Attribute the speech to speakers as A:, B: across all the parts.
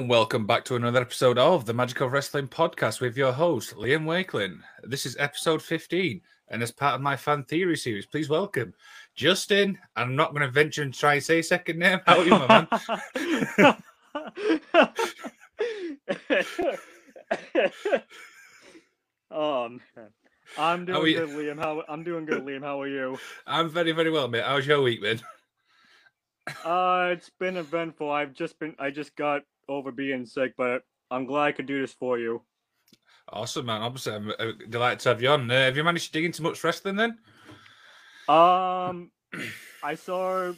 A: And welcome back to another episode of the Magic of Wrestling podcast with your host, Liam Wakelin. This is episode 15, and as part of my fan theory series, please welcome Justin. I'm not going to venture and try and say a second name. How are you, my
B: man? um, I'm doing good, Liam. How I'm doing good, Liam. How are you?
A: I'm very, very well, mate. How's your week been?
B: uh, it's been eventful. I've just been, I just got over being sick, but I'm glad I could do this for you.
A: Awesome, man. Obviously, I'm uh, delighted to have you on. Uh, have you managed to dig into much wrestling then?
B: Um, I saw.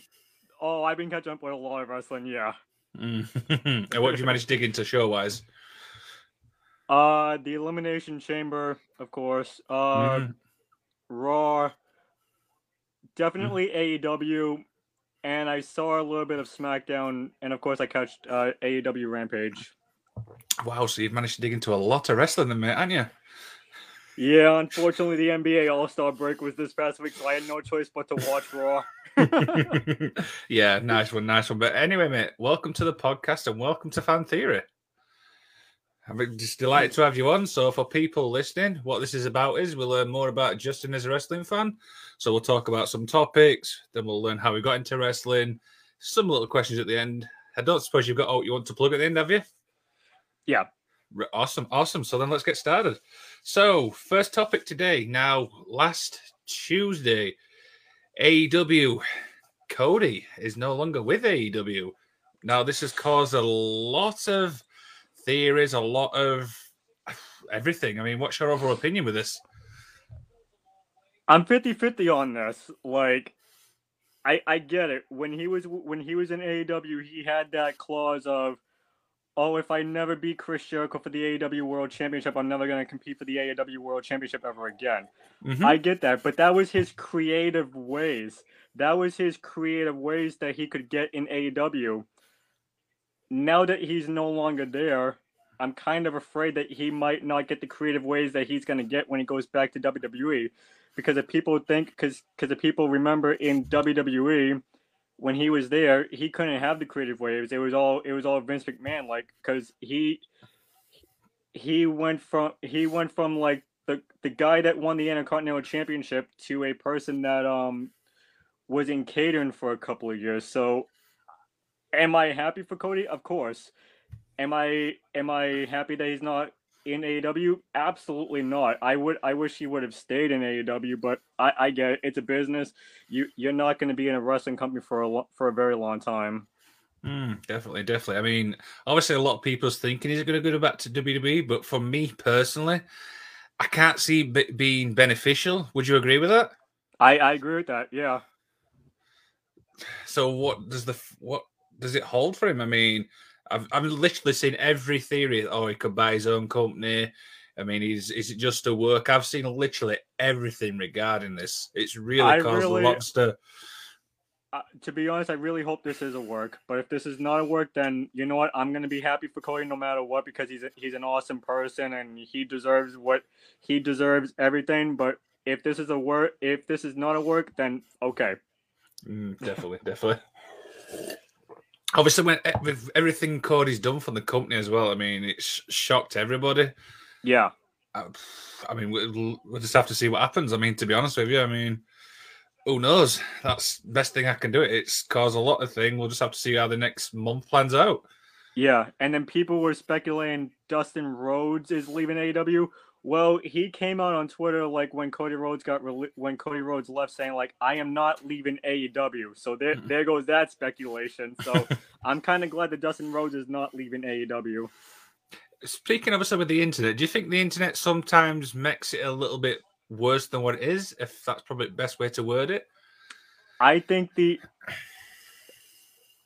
B: Oh, I've been catching up with a lot of wrestling. Yeah.
A: Mm. and what did you manage to dig into show wise?
B: Uh, the Elimination Chamber, of course. Uh, mm. Raw. Definitely mm. AEW and I saw a little bit of SmackDown, and of course, I catched uh, AEW Rampage.
A: Wow, so you've managed to dig into a lot of wrestling, then, mate, haven't you?
B: Yeah, unfortunately, the NBA All Star break was this past week, so I had no choice but to watch Raw.
A: yeah, nice one, nice one. But anyway, mate, welcome to the podcast and welcome to Fan Theory. I'm just delighted to have you on. So, for people listening, what this is about is we'll learn more about Justin as a wrestling fan. So, we'll talk about some topics, then we'll learn how we got into wrestling, some little questions at the end. I don't suppose you've got oh, you want to plug at the end, have you?
B: Yeah.
A: Awesome, awesome. So, then let's get started. So, first topic today. Now, last Tuesday, AEW Cody is no longer with AEW. Now, this has caused a lot of theories, a lot of everything. I mean, what's your overall opinion with this?
B: I'm 50-50 on this. Like I I get it. When he was when he was in AEW, he had that clause of oh, if I never beat Chris Jericho for the AEW World Championship, I'm never going to compete for the AEW World Championship ever again. Mm-hmm. I get that, but that was his creative ways. That was his creative ways that he could get in AEW now that he's no longer there, I'm kind of afraid that he might not get the creative ways that he's going to get when he goes back to WWE. Because if people think, because because if people remember in WWE when he was there, he couldn't have the creative ways. It was all it was all Vince McMahon, like because he he went from he went from like the the guy that won the Intercontinental Championship to a person that um was in catering for a couple of years. So Am I happy for Cody? Of course. Am I am I happy that he's not in AEW? Absolutely not. I would I wish he would have stayed in AEW, but I, I get it. It's a business. You you're not going to be in a wrestling company for a for a very long time.
A: Mm, definitely, definitely. I mean, obviously, a lot of people's thinking he's going to go back to WWE, but for me personally, I can't see it being beneficial. Would you agree with that?
B: I I agree with that. Yeah.
A: So, what does the what does it hold for him? I mean, I've I've literally seen every theory. Oh, he could buy his own company. I mean, is is it just a work? I've seen literally everything regarding this. It's really I caused really, lots to.
B: Uh, to be honest, I really hope this is a work. But if this is not a work, then you know what? I'm gonna be happy for Cody no matter what because he's a, he's an awesome person and he deserves what he deserves everything. But if this is a work, if this is not a work, then okay.
A: Mm, definitely, definitely obviously when eh, with everything Cody's done for the company as well, I mean, it's shocked everybody.
B: Yeah.
A: I, I mean, we'll, we'll, just have to see what happens. I mean, to be honest with you, I mean, who knows? That's best thing I can do. It. It's caused a lot of thing. We'll just have to see how the next month plans out.
B: Yeah, and then people were speculating Dustin Rhodes is leaving AEW. Well, he came out on Twitter like when Cody Rhodes got re- when Cody Rhodes left, saying like, "I am not leaving AEW." So there, mm-hmm. there goes that speculation. So I'm kind of glad that Dustin Rhodes is not leaving AEW.
A: Speaking of some of the internet, do you think the internet sometimes makes it a little bit worse than what it is? If that's probably the best way to word it.
B: I think the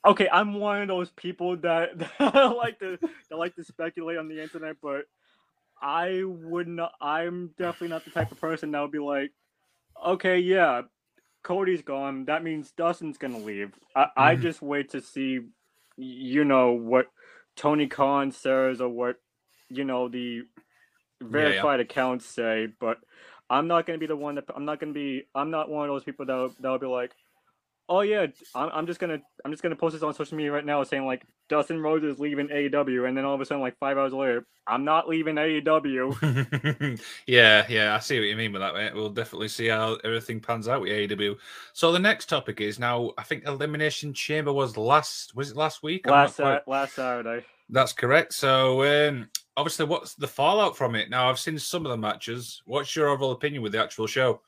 B: okay, I'm one of those people that, that like to that like to speculate on the internet, but I would not. I'm definitely not the type of person that would be like, okay, yeah, Cody's gone. That means Dustin's gonna leave. I, mm-hmm. I just wait to see, you know, what Tony Khan says or what, you know, the verified yeah, yeah. accounts say. But I'm not gonna be the one that I'm not gonna be. I'm not one of those people that that'll be like, Oh yeah, I'm, I'm just gonna I'm just gonna post this on social media right now, saying like Dustin Rhodes is leaving AEW, and then all of a sudden, like five hours later, I'm not leaving AEW.
A: yeah, yeah, I see what you mean by that, mate. We'll definitely see how everything pans out with AEW. So the next topic is now. I think Elimination Chamber was last. Was it last week?
B: Last quite... last Saturday.
A: That's correct. So um, obviously, what's the fallout from it? Now I've seen some of the matches. What's your overall opinion with the actual show?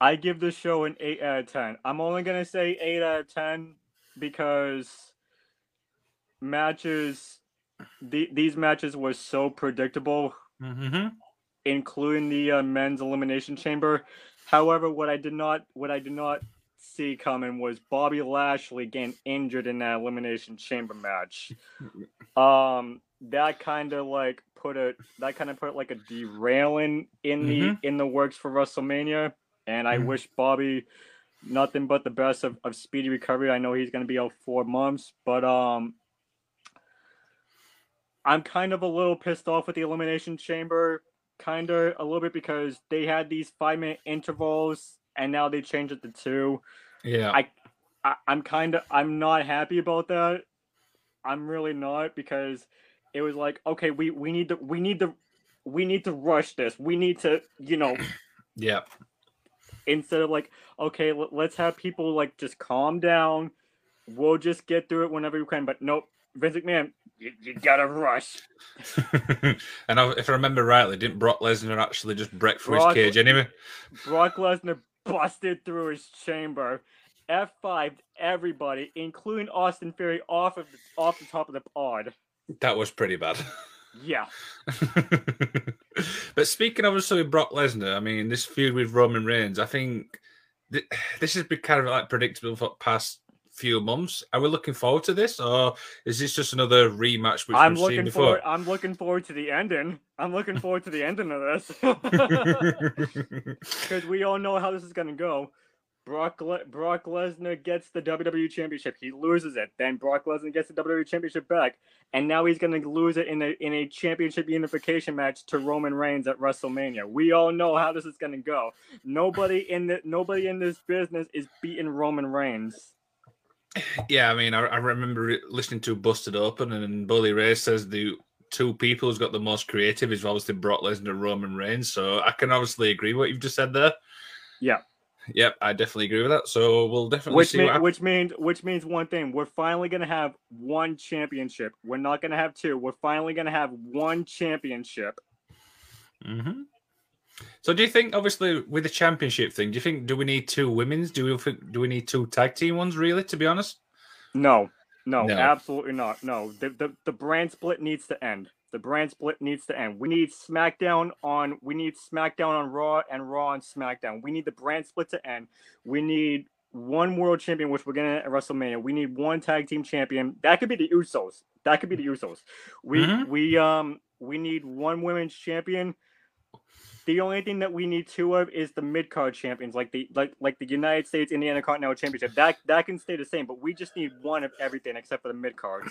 B: I give the show an 8 out of 10. I'm only going to say 8 out of 10 because matches, the, these matches were so predictable,
A: mm-hmm.
B: including the uh, men's elimination chamber. However, what I did not, what I did not see coming was Bobby Lashley getting injured in that elimination chamber match. Um, that kind of like put it, that kind of put like a derailing in the mm-hmm. in the works for WrestleMania and I mm-hmm. wish Bobby nothing but the best of, of speedy recovery. I know he's going to be out four months, but um, I'm kind of a little pissed off with the Elimination Chamber, kind of a little bit because they had these five minute intervals and now they changed it to two.
A: Yeah,
B: I, I I'm kind of I'm not happy about that. I'm really not because it was like okay we we need to we need to we need to rush this. We need to you know.
A: yeah
B: instead of like, okay, l- let's have people like just calm down. We'll just get through it whenever we can. But nope, Vince McMahon, you, you gotta rush.
A: and if I remember rightly, didn't Brock Lesnar actually just break through Brock, his cage anyway?
B: Brock Lesnar busted through his chamber. F5 everybody, including Austin Theory, off of off the top of the pod.
A: That was pretty bad.
B: Yeah.
A: but speaking of also with Brock Lesnar, I mean, this feud with Roman Reigns, I think th- this has been kind of like predictable for past few months. Are we looking forward to this, or is this just another rematch? Which
B: I'm
A: we've
B: looking
A: seen before?
B: forward. I'm looking forward to the ending. I'm looking forward to the ending of this because we all know how this is going to go. Brock Le- Brock Lesnar gets the WWE Championship. He loses it. Then Brock Lesnar gets the WWE Championship back, and now he's going to lose it in a in a championship unification match to Roman Reigns at WrestleMania. We all know how this is going to go. Nobody in the nobody in this business is beating Roman Reigns.
A: Yeah, I mean, I, I remember listening to Busted Open, and Bully Ray says the two people who's got the most creative is obviously Brock Lesnar and Roman Reigns. So I can obviously agree with what you've just said there.
B: Yeah.
A: Yep, I definitely agree with that. So we'll definitely
B: which
A: see.
B: Mean, which means which means one thing: we're finally gonna have one championship. We're not gonna have two. We're finally gonna have one championship.
A: Mm-hmm. So do you think, obviously, with the championship thing, do you think do we need two women's? Do we think, do we need two tag team ones? Really, to be honest?
B: No, no, no. absolutely not. No, the, the the brand split needs to end. The brand split needs to end. We need SmackDown on we need SmackDown on Raw and Raw on SmackDown. We need the brand split to end. We need one world champion, which we're gonna at WrestleMania. We need one tag team champion. That could be the Usos. That could be the Usos. We mm-hmm. we um we need one women's champion. The only thing that we need two of is the mid card champions, like the like like the United States and Intercontinental Championship. That that can stay the same, but we just need one of everything except for the mid cards.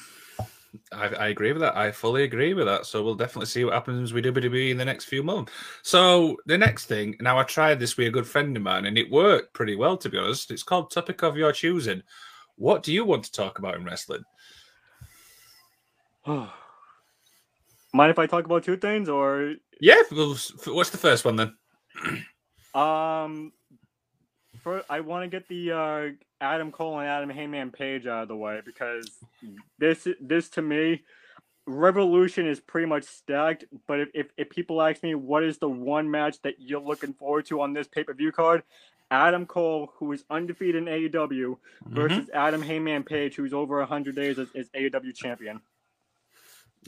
A: I, I, agree with that. I fully agree with that. So we'll definitely see what happens with WWE in the next few months. So the next thing, now I tried this with a good friend of mine, and it worked pretty well, to be honest. It's called Topic of Your Choosing. What do you want to talk about in wrestling?
B: Mind if I talk about two things, or
A: yeah? What's the first one then?
B: um, for I want to get the uh, Adam Cole and Adam Hangman page out of the way because this this to me, Revolution is pretty much stacked. But if, if, if people ask me what is the one match that you're looking forward to on this pay per view card, Adam Cole, who is undefeated in AEW, mm-hmm. versus mm-hmm. Adam Hangman Page, who's over hundred days as, as AEW champion.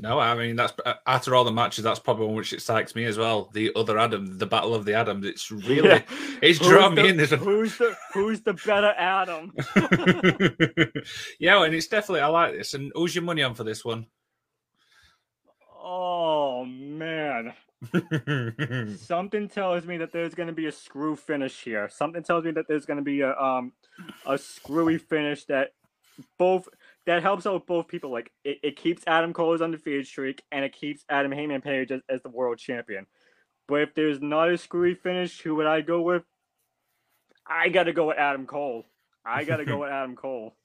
A: No, I mean that's uh, after all the matches, that's probably one which excites me as well. The other Adam, the Battle of the Adams. It's really yeah. it's drawn me in. This
B: who's the who's the better Adam?
A: yeah, and it's definitely I like this. And who's your money on for this one?
B: Oh man. Something tells me that there's going to be a screw finish here. Something tells me that there's going to be a um a screwy finish that both that helps out both people. Like it, it keeps Adam Cole's undefeated streak and it keeps Adam Hangman Page as, as the world champion. But if there's not a screwy finish, who would I go with? I gotta go with Adam Cole. I gotta go with Adam Cole.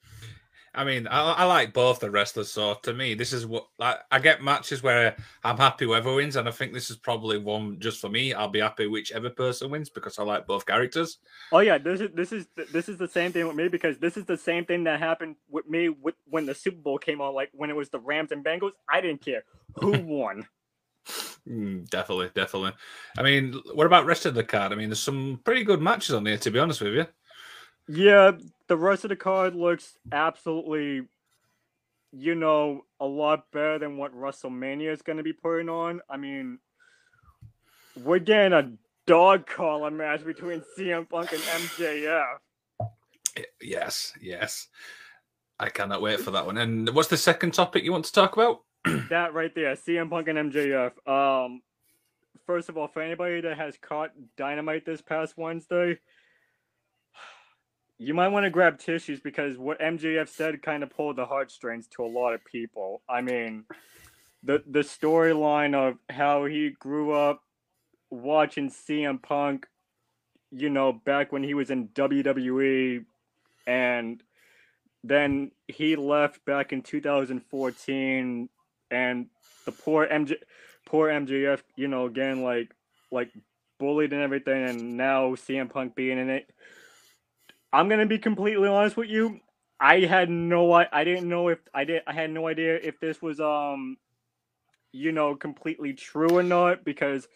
A: I mean, I, I, like both the wrestlers. So to me, this is what like, I get matches where I'm happy whoever wins, and I think this is probably one just for me. I'll be happy whichever person wins because I like both characters.
B: Oh yeah, this is this is this is the same thing with me because this is the same thing that happened with me with when the Super Bowl came on. Like when it was the Rams and Bengals, I didn't care who won.
A: Mm, definitely, definitely. I mean, what about rest of the card? I mean, there's some pretty good matches on there, to be honest with you.
B: Yeah, the rest of the card looks absolutely, you know, a lot better than what WrestleMania is going to be putting on. I mean, we're getting a dog collar match between CM Punk and MJF.
A: Yes, yes. I cannot wait for that one. And what's the second topic you want to talk about?
B: that right there, CM Punk and MJF. Um, first of all, for anybody that has caught Dynamite this past Wednesday, you might want to grab tissues because what MJF said kind of pulled the heartstrings to a lot of people. I mean, the the storyline of how he grew up watching CM Punk, you know, back when he was in WWE, and then he left back in 2014, and the poor MJ, poor MJF, you know, again like like bullied and everything, and now CM Punk being in it I'm gonna be completely honest with you. I had no I, I didn't know if I did I had no idea if this was um you know completely true or not because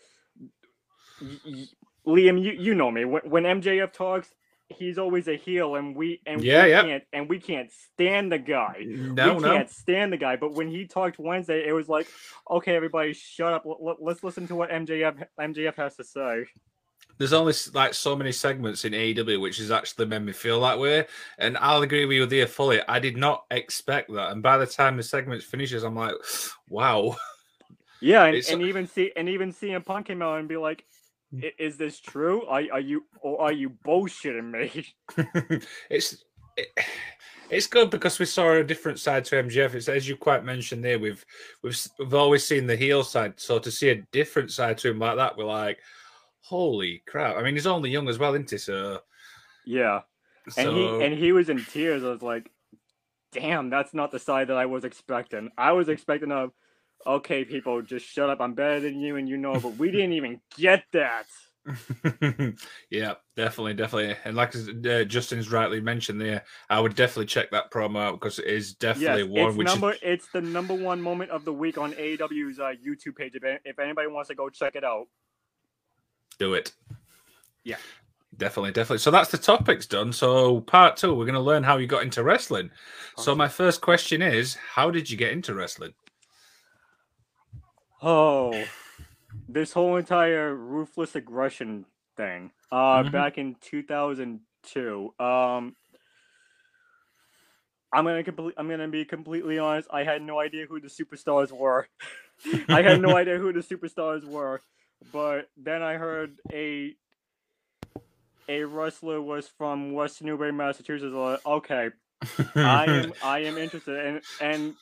B: y- y- Liam you you know me when, when MJF talks he's always a heel and we and
A: yeah,
B: we
A: yeah.
B: can't and we can't stand the guy.
A: No,
B: we can't stand the guy. But when he talked Wednesday, it was like, okay, everybody, shut up. Let, let's listen to what MJF MJF has to say
A: there's only like so many segments in AEW which has actually made me feel that way. And I'll agree with you there fully. I did not expect that. And by the time the segment finishes, I'm like, wow.
B: Yeah, and, and even see and even CM Punk came out and be like, mm. "Is this true? Are, are you or are you bullshitting me?"
A: it's it, it's good because we saw a different side to MJF. It's as you quite mentioned there. We've we've we've always seen the heel side, so to see a different side to him like that, we're like, holy crap! I mean, he's only young as well, isn't he? So
B: yeah, and he and he was in tears. I was like, damn, that's not the side that I was expecting. I was expecting a, okay, people, just shut up. I'm better than you, and you know, but we didn't even get that.
A: yeah, definitely, definitely. And like uh, Justin's rightly mentioned there, I would definitely check that promo out because it is definitely
B: yes,
A: one
B: it's
A: which
B: number,
A: is...
B: it's the number one moment of the week on AEW's uh, YouTube page. If, if anybody wants to go check it out,
A: do it.
B: Yeah.
A: Definitely, definitely. So that's the topics done. So part two, we're going to learn how you got into wrestling. So my first question is, how did you get into wrestling?
B: Oh, this whole entire ruthless aggression thing. Uh, mm-hmm. back in 2002. Um, I'm gonna complete. I'm gonna be completely honest. I had no idea who the superstars were. I had no idea who the superstars were. But then I heard a a wrestler was from West Newbury, Massachusetts. Like, okay, I am I am interested, and and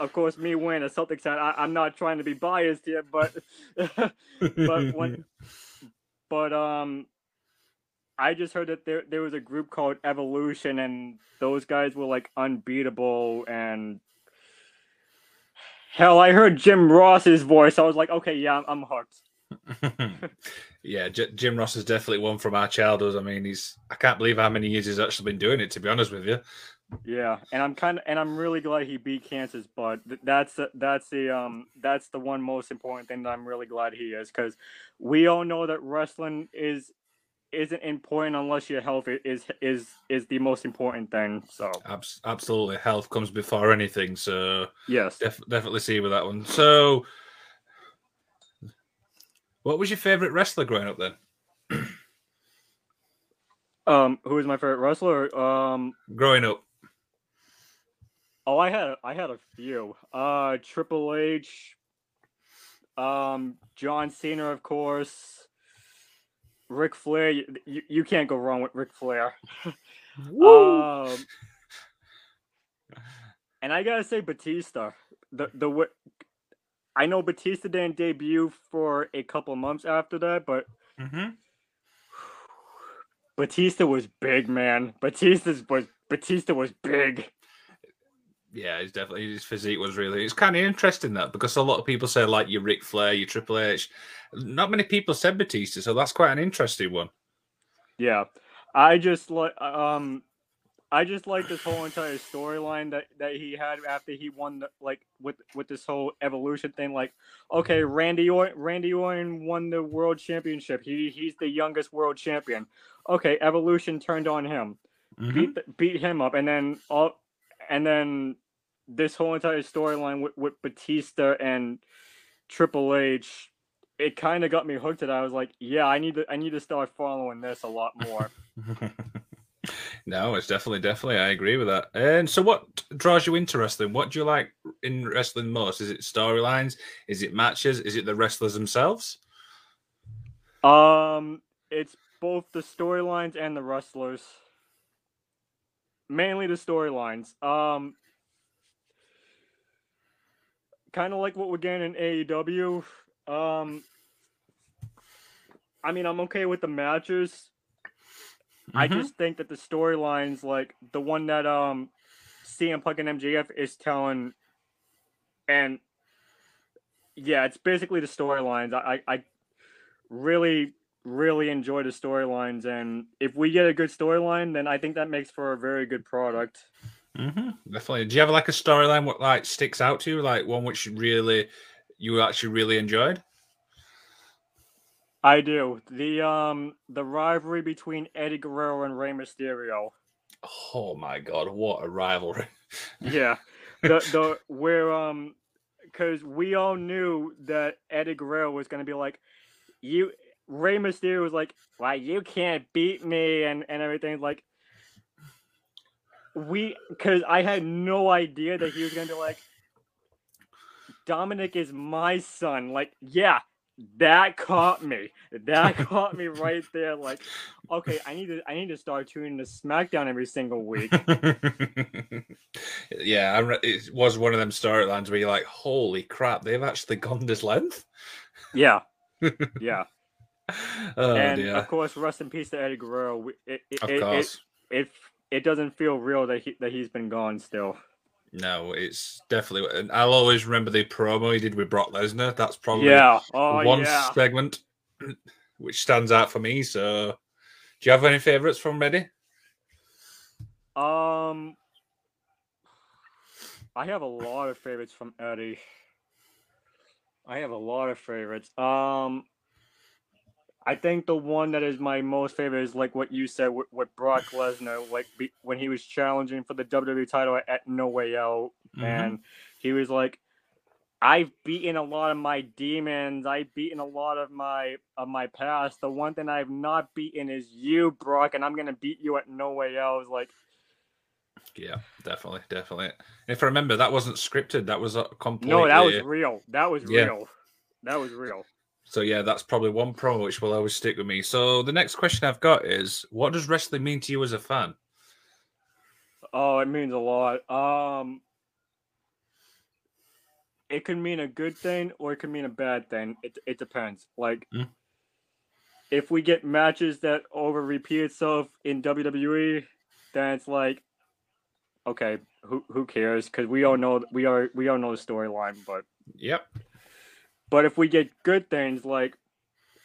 B: of course, me wearing a Celtics hat, I, am not trying to be biased here, but but when but um, I just heard that there there was a group called Evolution, and those guys were like unbeatable, and hell, I heard Jim Ross's voice. I was like, okay, yeah, I'm, I'm hooked.
A: yeah, J- Jim Ross is definitely one from our childhood. I mean, he's I can't believe how many years he's actually been doing it. To be honest with you.
B: Yeah, and I'm kind of and I'm really glad he beat cancer, but that's that's the um that's the one most important thing that I'm really glad he is because we all know that wrestling is isn't important unless your health is is is the most important thing. So
A: absolutely, health comes before anything. So
B: yes,
A: def- definitely see with that one. So what was your favorite wrestler growing up then?
B: um, who was my favorite wrestler? Um,
A: growing up.
B: Oh, I had I had a few. Uh, Triple H. Um, John Cena, of course. Ric Flair. You, you, you can't go wrong with Ric Flair. um, and I gotta say Batista. The the I know Batista didn't debut for a couple months after that, but
A: mm-hmm.
B: Batista was big, man. Batista was Batista was big.
A: Yeah, he's definitely his physique was really. It's kind of interesting that because a lot of people say like your Ric Flair, your Triple H. Not many people said Batista, so that's quite an interesting one.
B: Yeah, I just like um I just like this whole entire storyline that, that he had after he won the, like with with this whole evolution thing. Like, okay, Randy Orton, Randy Orton won the world championship. He he's the youngest world champion. Okay, evolution turned on him, mm-hmm. beat beat him up, and then all, and then this whole entire storyline with, with Batista and Triple H. It kind of got me hooked. That I was like, yeah, I need to I need to start following this a lot more.
A: No, it's definitely, definitely. I agree with that. And so, what draws you into wrestling? What do you like in wrestling most? Is it storylines? Is it matches? Is it the wrestlers themselves?
B: Um, it's both the storylines and the wrestlers. Mainly the storylines. Um, kind of like what we're getting in AEW. Um, I mean, I'm okay with the matches. Mm-hmm. I just think that the storylines, like the one that um CM Punk and MJF is telling, and yeah, it's basically the storylines. I, I really really enjoy the storylines, and if we get a good storyline, then I think that makes for a very good product.
A: Mm-hmm. Definitely. Do you have like a storyline what like sticks out to you, like one which really you actually really enjoyed?
B: I do. The um the rivalry between Eddie Guerrero and Rey Mysterio.
A: Oh my god, what a rivalry.
B: yeah. The the where um cuz we all knew that Eddie Guerrero was going to be like you Rey Mysterio was like, "Why you can't beat me?" and and everything like we cuz I had no idea that he was going to be like Dominic is my son. Like, yeah, that caught me. That caught me right there. Like, okay, I need to I need to start tuning to SmackDown every single week.
A: yeah, it was one of them storylines where you're like, "Holy crap, they've actually gone this length."
B: Yeah, yeah. oh, and dear. of course, rest in peace to Eddie Guerrero. It, it, of course, it, it, it it doesn't feel real that he that he's been gone still.
A: No, it's definitely. And I'll always remember the promo he did with Brock Lesnar. That's probably
B: yeah. Oh,
A: one
B: yeah.
A: segment which stands out for me. So, do you have any favorites from Eddie?
B: Um, I have a lot of favorites from Eddie. I have a lot of favorites. Um, I think the one that is my most favorite is like what you said with, with Brock Lesnar, like be, when he was challenging for the WWE title at, at No Way Out, mm-hmm. and he was like, "I've beaten a lot of my demons. I've beaten a lot of my of my past. The one thing I've not beaten is you, Brock, and I'm gonna beat you at No Way Out." Like,
A: yeah, definitely, definitely. If I remember, that wasn't scripted. That was a complete.
B: No, that was real. That was yeah. real. That was real.
A: So yeah, that's probably one promo which will always stick with me. So the next question I've got is, what does wrestling mean to you as a fan?
B: Oh, it means a lot. Um, it can mean a good thing or it can mean a bad thing. It it depends. Like, mm. if we get matches that over repeat itself in WWE, then it's like, okay, who who cares? Because we all know we are we all know the storyline. But
A: yep,
B: but if we get good things like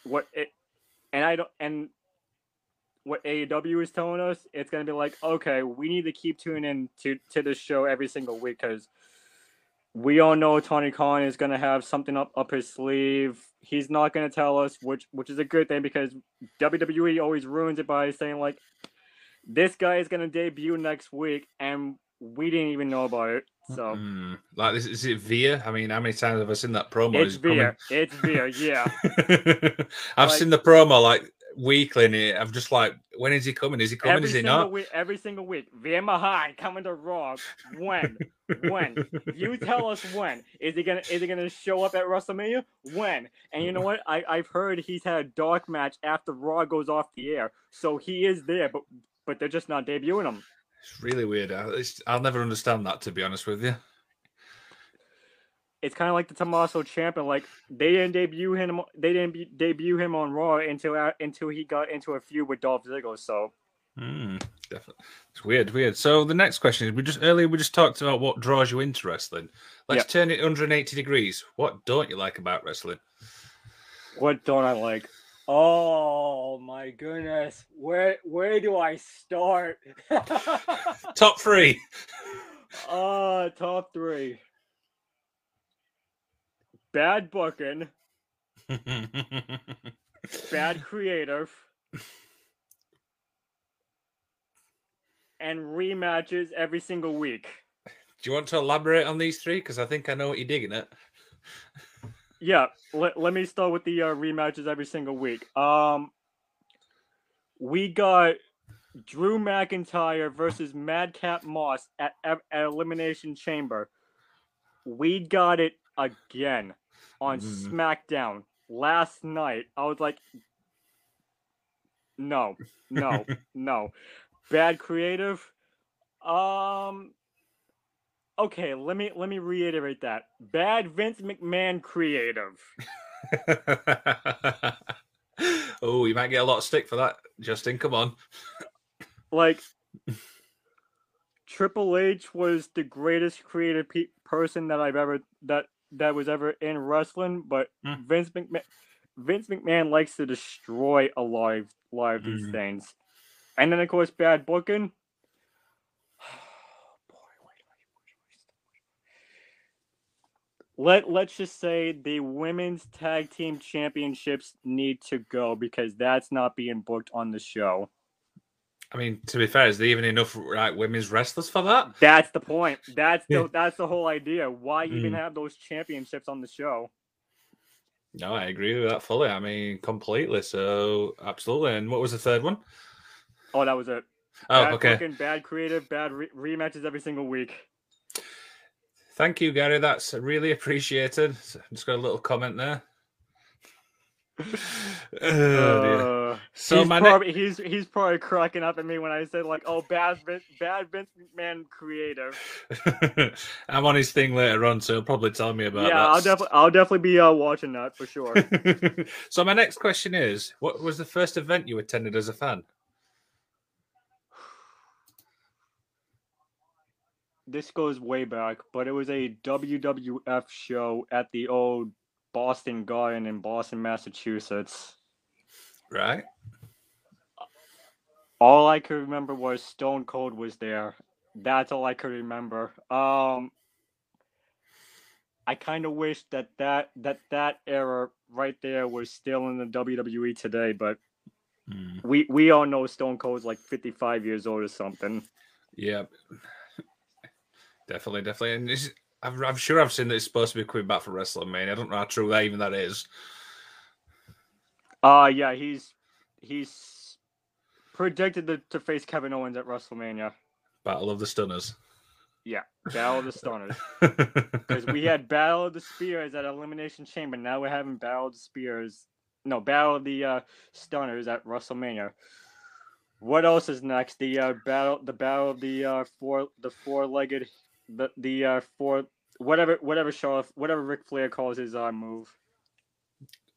B: what it, and I don't, and what AEW is telling us, it's gonna be like, okay, we need to keep tuning in to to this show every single week because we all know Tony Khan is gonna have something up up his sleeve. He's not gonna tell us, which which is a good thing because WWE always ruins it by saying like, this guy is gonna debut next week, and we didn't even know about it. So,
A: mm, like, is, is, it Via? I mean, how many times have I seen that promo?
B: It's Veer. It's Veer. Yeah.
A: I've like, seen the promo like weekly, and I'm just like, when is he coming? Is he coming? Is he not?
B: Week, every single week, Veer Mahaan coming to Raw. When? when? You tell us when. Is he gonna? Is he gonna show up at WrestleMania? When? And you know what? I I've heard he's had a dark match after Raw goes off the air, so he is there, but but they're just not debuting him.
A: It's really weird. I'll never understand that, to be honest with you.
B: it's kind of like the Tommaso Ciampa. Like they didn't debut him. They didn't be, debut him on Raw until uh, until he got into a feud with Dolph Ziggler. So.
A: Mm, definitely, it's weird, weird. So the next question is: We just earlier we just talked about what draws you into wrestling. Let's yep. turn it 180 degrees. What don't you like about wrestling?
B: What don't I like? Oh my goodness. Where where do I start?
A: top three.
B: Uh top three. Bad booking. bad creative. And rematches every single week.
A: Do you want to elaborate on these three? Because I think I know what you're digging at
B: yeah, let, let me start with the uh, rematches every single week. Um, we got Drew McIntyre versus Madcap Moss at, at Elimination Chamber. We got it again on mm. SmackDown last night. I was like, no, no, no. Bad creative. Um, okay, let me let me reiterate that. Bad Vince McMahon creative.
A: oh, you might get a lot of stick for that, Justin. Come on.
B: Like Triple H was the greatest creative pe- person that I've ever that that was ever in wrestling, but mm. Vince McMahon Vince McMahon likes to destroy a lot of, lot of these mm. things. And then of course bad booking. Let let's just say the women's tag team championships need to go because that's not being booked on the show.
A: I mean, to be fair, is there even enough right women's wrestlers for that?
B: That's the point. That's the that's the whole idea. Why even mm. have those championships on the show?
A: No, I agree with that fully. I mean, completely. So, absolutely. And what was the third one?
B: Oh, that was it.
A: Oh,
B: bad
A: okay.
B: bad creative, bad re- rematches every single week.
A: Thank you, Gary. That's really appreciated. Just got a little comment there.
B: oh, uh, so he's probably, ne- he's he's probably cracking up at me when I said like, "Oh, bad bad Vince McMahon creative."
A: I'm on his thing later on, so he'll probably tell me about.
B: Yeah,
A: that.
B: I'll definitely I'll definitely be uh, watching that for sure.
A: so my next question is: What was the first event you attended as a fan?
B: This goes way back, but it was a WWF show at the old Boston Garden in Boston, Massachusetts.
A: Right.
B: All I could remember was Stone Cold was there. That's all I could remember. Um, I kind of wish that that that that era right there was still in the WWE today, but mm. we we all know Stone Cold's like 55 years old or something.
A: Yeah. Definitely, definitely. And I'm, I'm, sure I've seen that it's supposed to be coming back for WrestleMania. I don't know how true that even that is.
B: Uh yeah, he's he's predicted to, to face Kevin Owens at WrestleMania.
A: Battle of the Stunners.
B: Yeah, Battle of the Stunners. Because we had Battle of the Spears at Elimination Chamber. Now we're having Battle of the Spears. No, Battle of the uh, Stunners at WrestleMania. What else is next? The uh, battle, the battle of the uh, four, the four-legged the the uh for whatever whatever show whatever Ric Flair calls his uh move.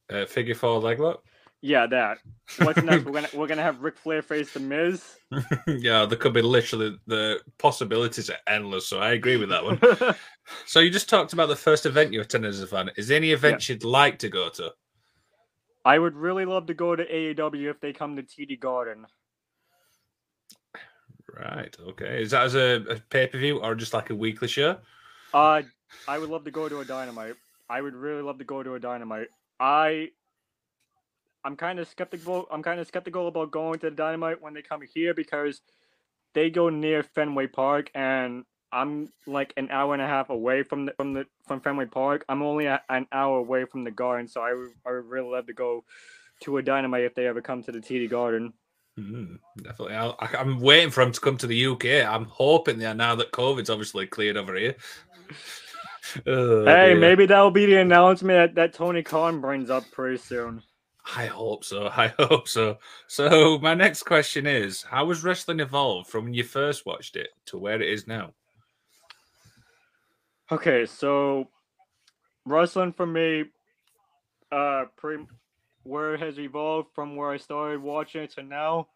A: Uh, figure four leg lock.
B: Yeah, that. What's next? we're gonna we're gonna have Ric Flair face the Miz.
A: yeah, there could be literally the possibilities are endless. So I agree with that one. so you just talked about the first event you attended as a fan. Is there any event yeah. you'd like to go to?
B: I would really love to go to AEW if they come to TD Garden.
A: Right. Okay. Is that as a, a pay per view or just like a weekly show?
B: Uh, I would love to go to a Dynamite. I would really love to go to a Dynamite. I, I'm kind of skeptical. I'm kind of skeptical about going to the Dynamite when they come here because they go near Fenway Park, and I'm like an hour and a half away from the from the from Fenway Park. I'm only a, an hour away from the Garden, so I would I would really love to go to a Dynamite if they ever come to the TD Garden.
A: Mm, definitely. i am waiting for him to come to the UK. I'm hoping there now that COVID's obviously cleared over here.
B: oh, hey, dear. maybe that'll be the announcement that, that Tony Khan brings up pretty soon.
A: I hope so. I hope so. So, my next question is How has wrestling evolved from when you first watched it to where it is now?
B: Okay, so wrestling for me, uh, pre- where it has evolved from where I started watching it to now.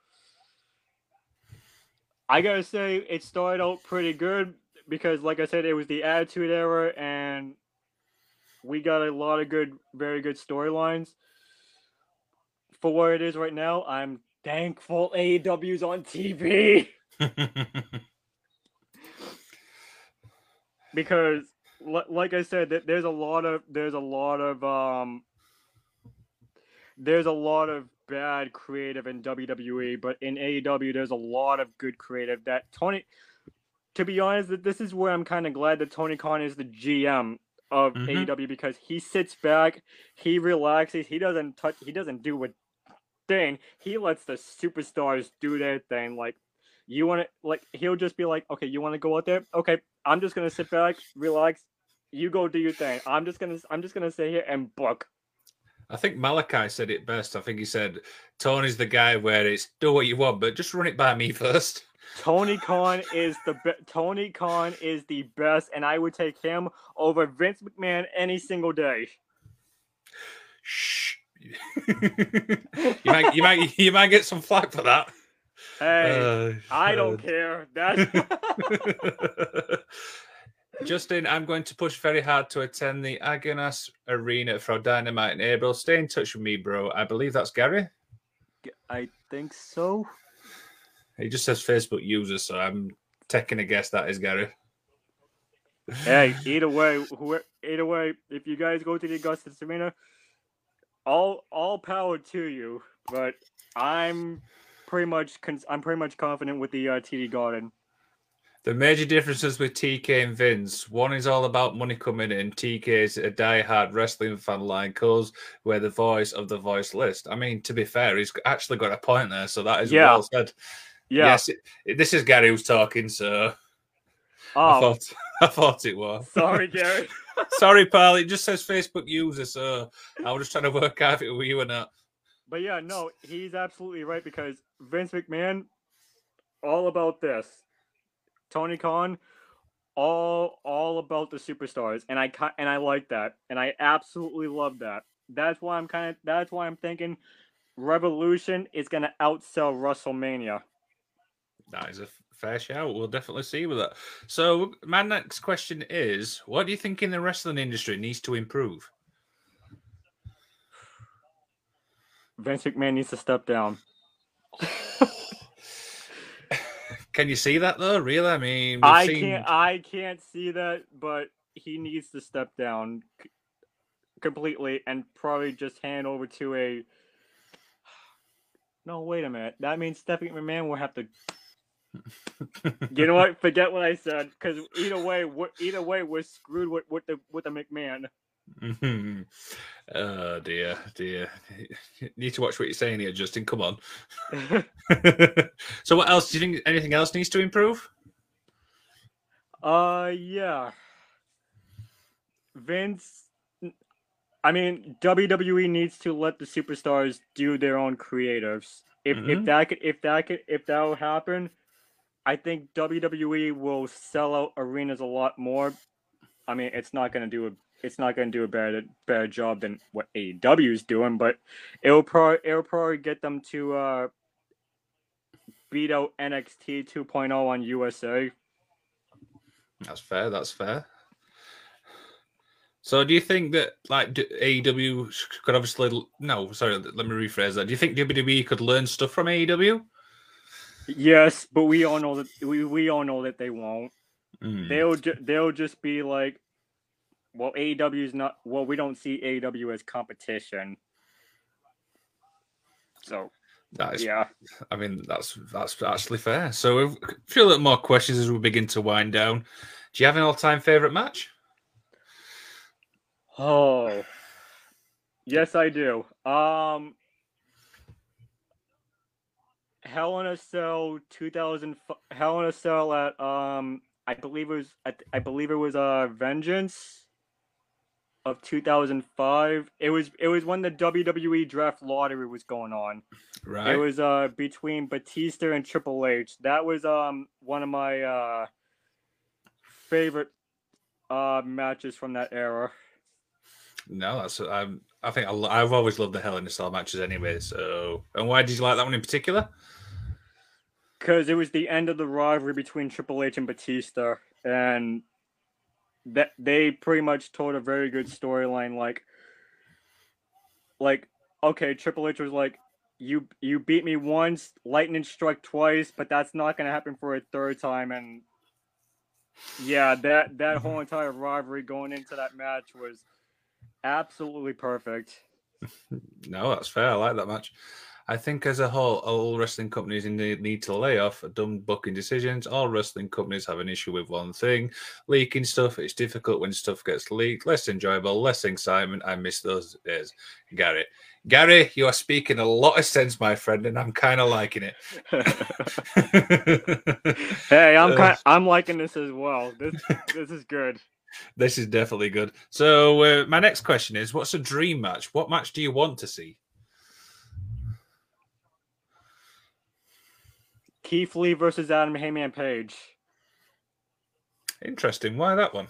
B: I gotta say, it started out pretty good because, like I said, it was the Attitude Era, and we got a lot of good, very good storylines. For what it is right now, I'm thankful AEW's on TV because, like I said, th- there's a lot of there's a lot of um there's a lot of bad creative in WWE, but in AEW there's a lot of good creative that Tony to be honest, that this is where I'm kind of glad that Tony Khan is the GM of
A: Mhm.
B: AEW because he sits back, he relaxes, he doesn't touch, he doesn't do a thing. He lets the superstars do their thing. Like you want to, like he'll just be like, okay, you want to go out there? Okay, I'm just gonna sit back, relax. You go do your thing. I'm just gonna, I'm just gonna sit here and book.
A: I think Malachi said it best. I think he said Tony's the guy where it's do what you want, but just run it by me first.
B: Tony Khan is the be- Tony Khan is the best, and I would take him over Vince McMahon any single day.
A: Shh. you might you might you might get some flack for that.
B: Hey,
A: Uh,
B: I don't
A: uh,
B: care. That's
A: Justin, I'm going to push very hard to attend the Agganis Arena for Dynamite in April. Stay in touch with me, bro. I believe that's Gary.
B: I think so.
A: He just says Facebook user, so I'm taking a guess that is Gary.
B: Hey, either way, who, either way, if you guys go to the Augustus Arena, all all power to you. But I'm pretty much I'm pretty much confident with the uh, TD Garden.
A: The major differences with TK and Vince one is all about money coming in. TK is a die-hard wrestling fan like us, where the voice of the voice list. I mean, to be fair, he's actually got a point there, so that is
B: Yeah.
A: well said.
B: Yeah.
A: Yes, it, it- this is Gary who's talking, so I
B: Oh,
A: thought I thought it was.
B: sorry, Gary.
A: Sorry, pal. It just says Facebook user, so I was just trying to work out if it were you or not.
B: But yeah, no, he's absolutely right because Vince McMahon, all about this. Tony Khan, all all about the superstars, and I and I like that, and I absolutely love that. That's why I'm kind of that's why I'm thinking Revolution is gonna outsell WrestleMania.
A: That is a fair shout. We'll definitely see with that. So, my next question is: What do you think in the wrestling industry needs to improve?
B: Vince McMahon needs to step down.
A: Can you see that though? Really? I mean,
B: I
A: seen-
B: can't I can't see that, but he needs to step down c- completely and probably just hand over to a. No, wait a minute. That means Stephanie McMahon will have to. You know what? Forget what I said, because either way, we're, either way, we're screwed with, with the with the McMahon.
A: Mhm. oh dear, dear. Need to watch what you're saying here, Justin. Come on. so, what else do you think? Anything else needs to improve?
B: uh, yeah. Vince. I mean, WWE needs to let the superstars do their own creatives. If if
A: Mhm.
B: that could if that could if that will happen, I think WWE will sell out arenas a lot more. I mean, it's not going to do a it's not going to do a better better job than what AEW is doing, but it'll probably it'll probably get them to uh, beat out NXT 2.0 on USA.
A: That's fair. That's fair. So, do you think that like AEW could obviously no? Sorry, let me rephrase that. Do you think WWE could learn stuff from AEW?
B: Yes, but we all know that we, we all know that they won't.
A: Mm.
B: They'll ju- they'll just be like, well, AEW is not. Well, we don't see AEW as competition. So
A: That is,
B: yeah,
A: I mean, that's that's actually fair. So, a few little more questions as we begin to wind down. Do you have an all-time favorite match?
B: Oh, yes, I do. Um, Hell in a Cell 2000. Hell in a Cell at um, I believe it was. I, I believe it was uh Vengeance of 2005. It was it was when the WWE Draft Lottery was going on.
A: Right.
B: It was uh between Batista and Triple H. That was um one of my uh favorite uh matches from that era.
A: No, that's um, I think I, have always loved the Hell in a Cell matches anyway. So, and why did you like that one in particular?
B: Because it was the end of the rivalry between Triple H and Batista, and that they pretty much told a very good storyline. Like, like okay, Triple H was like, "You you beat me once, lightning struck twice, but that's not gonna happen for a third time." And yeah, that that mm-hmm. whole entire rivalry going into that match was absolutely perfect.
A: no, that's fair. I like that match. I think as a whole, all wrestling companies need to lay off dumb booking decisions. All wrestling companies have an issue with one thing leaking stuff. It's difficult when stuff gets leaked, less enjoyable, less excitement. I miss those days. Gary, Gary, you are speaking a lot of sense, my friend, and I'm kind of liking it.
B: hey, I'm kind, I'm liking this as well. This this is good.
A: This is definitely good. So, uh, my next question is: What's a dream match? What match do you want to see?
B: Keith Lee versus Adam Hangman Page.
A: Interesting. Why that one?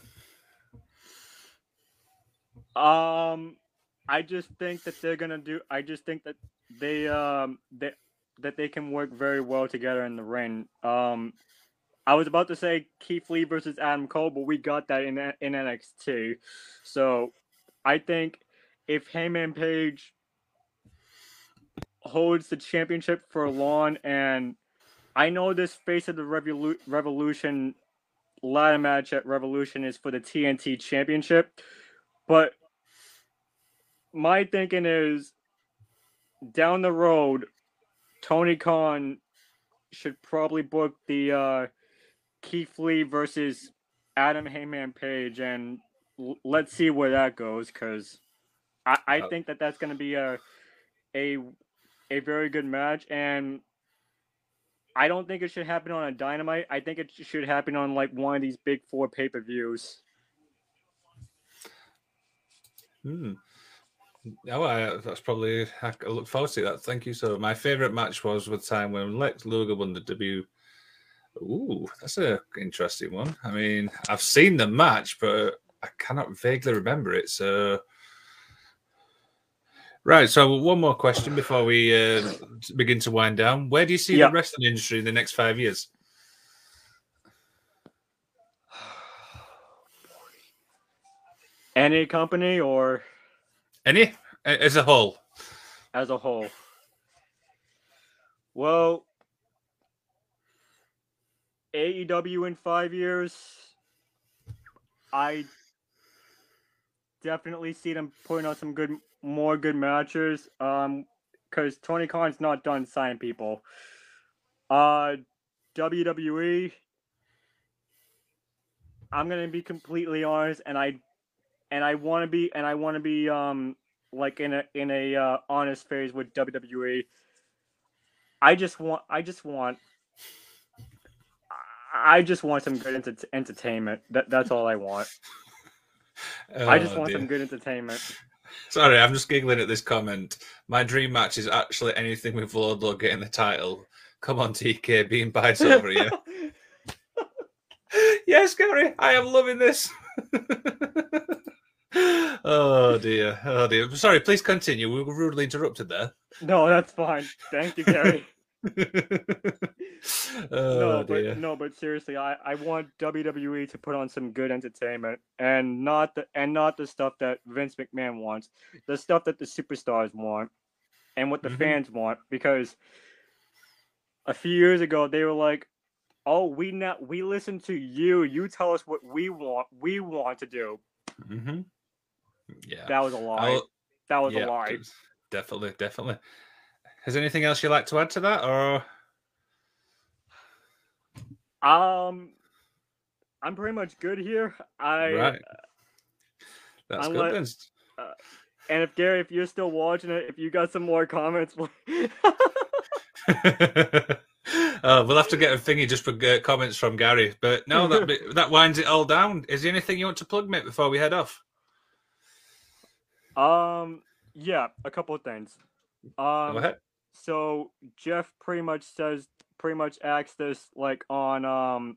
B: Um, I just think that they're gonna do. I just think that they um that that they can work very well together in the ring. Um, I was about to say Keith Lee versus Adam Cole, but we got that in in NXT. So I think if Hangman Page holds the championship for long and I know this face of the Revolu- Revolution ladder match at Revolution is for the TNT Championship, but my thinking is down the road, Tony Khan should probably book the uh, Keith Lee versus Adam Hangman Page, and l- let's see where that goes. Because I, I uh, think that that's going to be a a a very good match, and I don't think it should happen on a Dynamite. I think it should happen on like one of these big four pay per views.
A: Hmm. Oh, I, that's probably I look forward to that. Thank you. So, my favorite match was with time when Lex Luger won the W. Ooh, that's a interesting one. I mean, I've seen the match, but I cannot vaguely remember it. So, Right. So one more question before we uh, begin to wind down. Where do you see the wrestling industry in the next five years?
B: Any company or
A: any as a whole?
B: As a whole. Well, AEW in five years, I definitely see them putting out some good more good matches. Um, because Tony Khan's not done signing people. Uh, WWE. I'm gonna be completely honest, and I, and I want to be, and I want to be, um, like in a in a uh, honest phase with WWE. I just want, I just want, I just want some good ent- entertainment. That that's all I want. Oh, I just want dear. some good entertainment.
A: Sorry, I'm just giggling at this comment. My dream match is actually anything with Wardlow getting the title. Come on, TK, being biased over you. yes, Gary, I am loving this. oh dear, oh dear. Sorry, please continue. We were rudely interrupted there.
B: No, that's fine. Thank you, Gary.
A: oh,
B: no,
A: dear.
B: but no, but seriously, I, I want WWE to put on some good entertainment and not the and not the stuff that Vince McMahon wants, the stuff that the superstars want, and what the mm-hmm. fans want. Because a few years ago, they were like, "Oh, we not we listen to you. You tell us what we want. We want to do."
A: Mm-hmm. Yeah,
B: that was a lie. I'll... That was yeah, a lie.
A: Definitely, definitely. Has anything else you'd like to add to that, or?
B: Um, I'm pretty much good here. I
A: right. That's I'm good.
B: Uh, and if Gary, if you're still watching it, if you got some more comments, uh,
A: we'll have to get a thingy just for uh, comments from Gary. But no, that that winds it all down. Is there anything you want to plug, mate, before we head off?
B: Um, yeah, a couple of things. Um,
A: Go ahead.
B: So Jeff pretty much says pretty much acts this like on um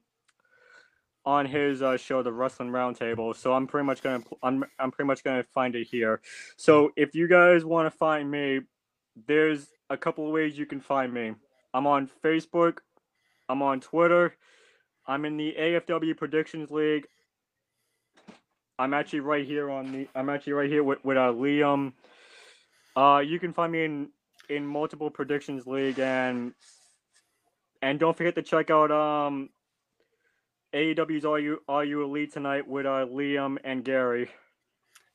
B: on his uh, show, the Wrestling Roundtable. So I'm pretty much gonna I'm I'm pretty much gonna find it here. So if you guys want to find me, there's a couple of ways you can find me. I'm on Facebook. I'm on Twitter. I'm in the AFW Predictions League. I'm actually right here on the. I'm actually right here with with uh, Liam. Uh, you can find me in in multiple predictions league and and don't forget to check out um AEW's Are You Are You Elite tonight with uh, Liam and Gary.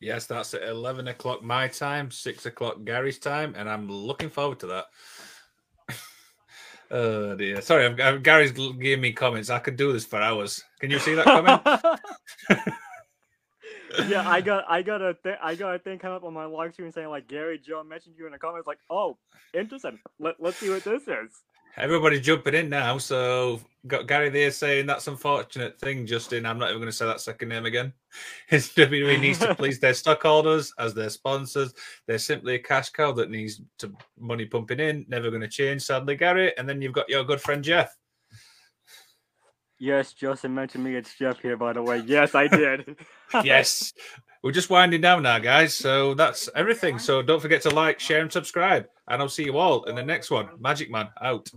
A: Yes, that's at eleven o'clock my time, six o'clock Gary's time, and I'm looking forward to that. oh dear, sorry, I'm, I'm, Gary's giving me comments. I could do this for hours. Can you see that comment?
B: yeah, I got I got a th- I got a thing come up on my live stream saying like Gary Joe mentioned you in the comments like oh interesting let let's see what this is.
A: Everybody's jumping in now, so got Gary there saying that's unfortunate thing, Justin. I'm not even going to say that second name again. His WWE needs to please their stockholders as their sponsors. They're simply a cash cow that needs to money pumping in. Never going to change, sadly, Gary. And then you've got your good friend Jeff.
B: Yes, Justin mentioned me. It's Jeff here, by the way. Yes, I did.
A: yes. We're just winding down now, guys. So that's everything. So don't forget to like, share, and subscribe. And I'll see you all in the next one. Magic Man out.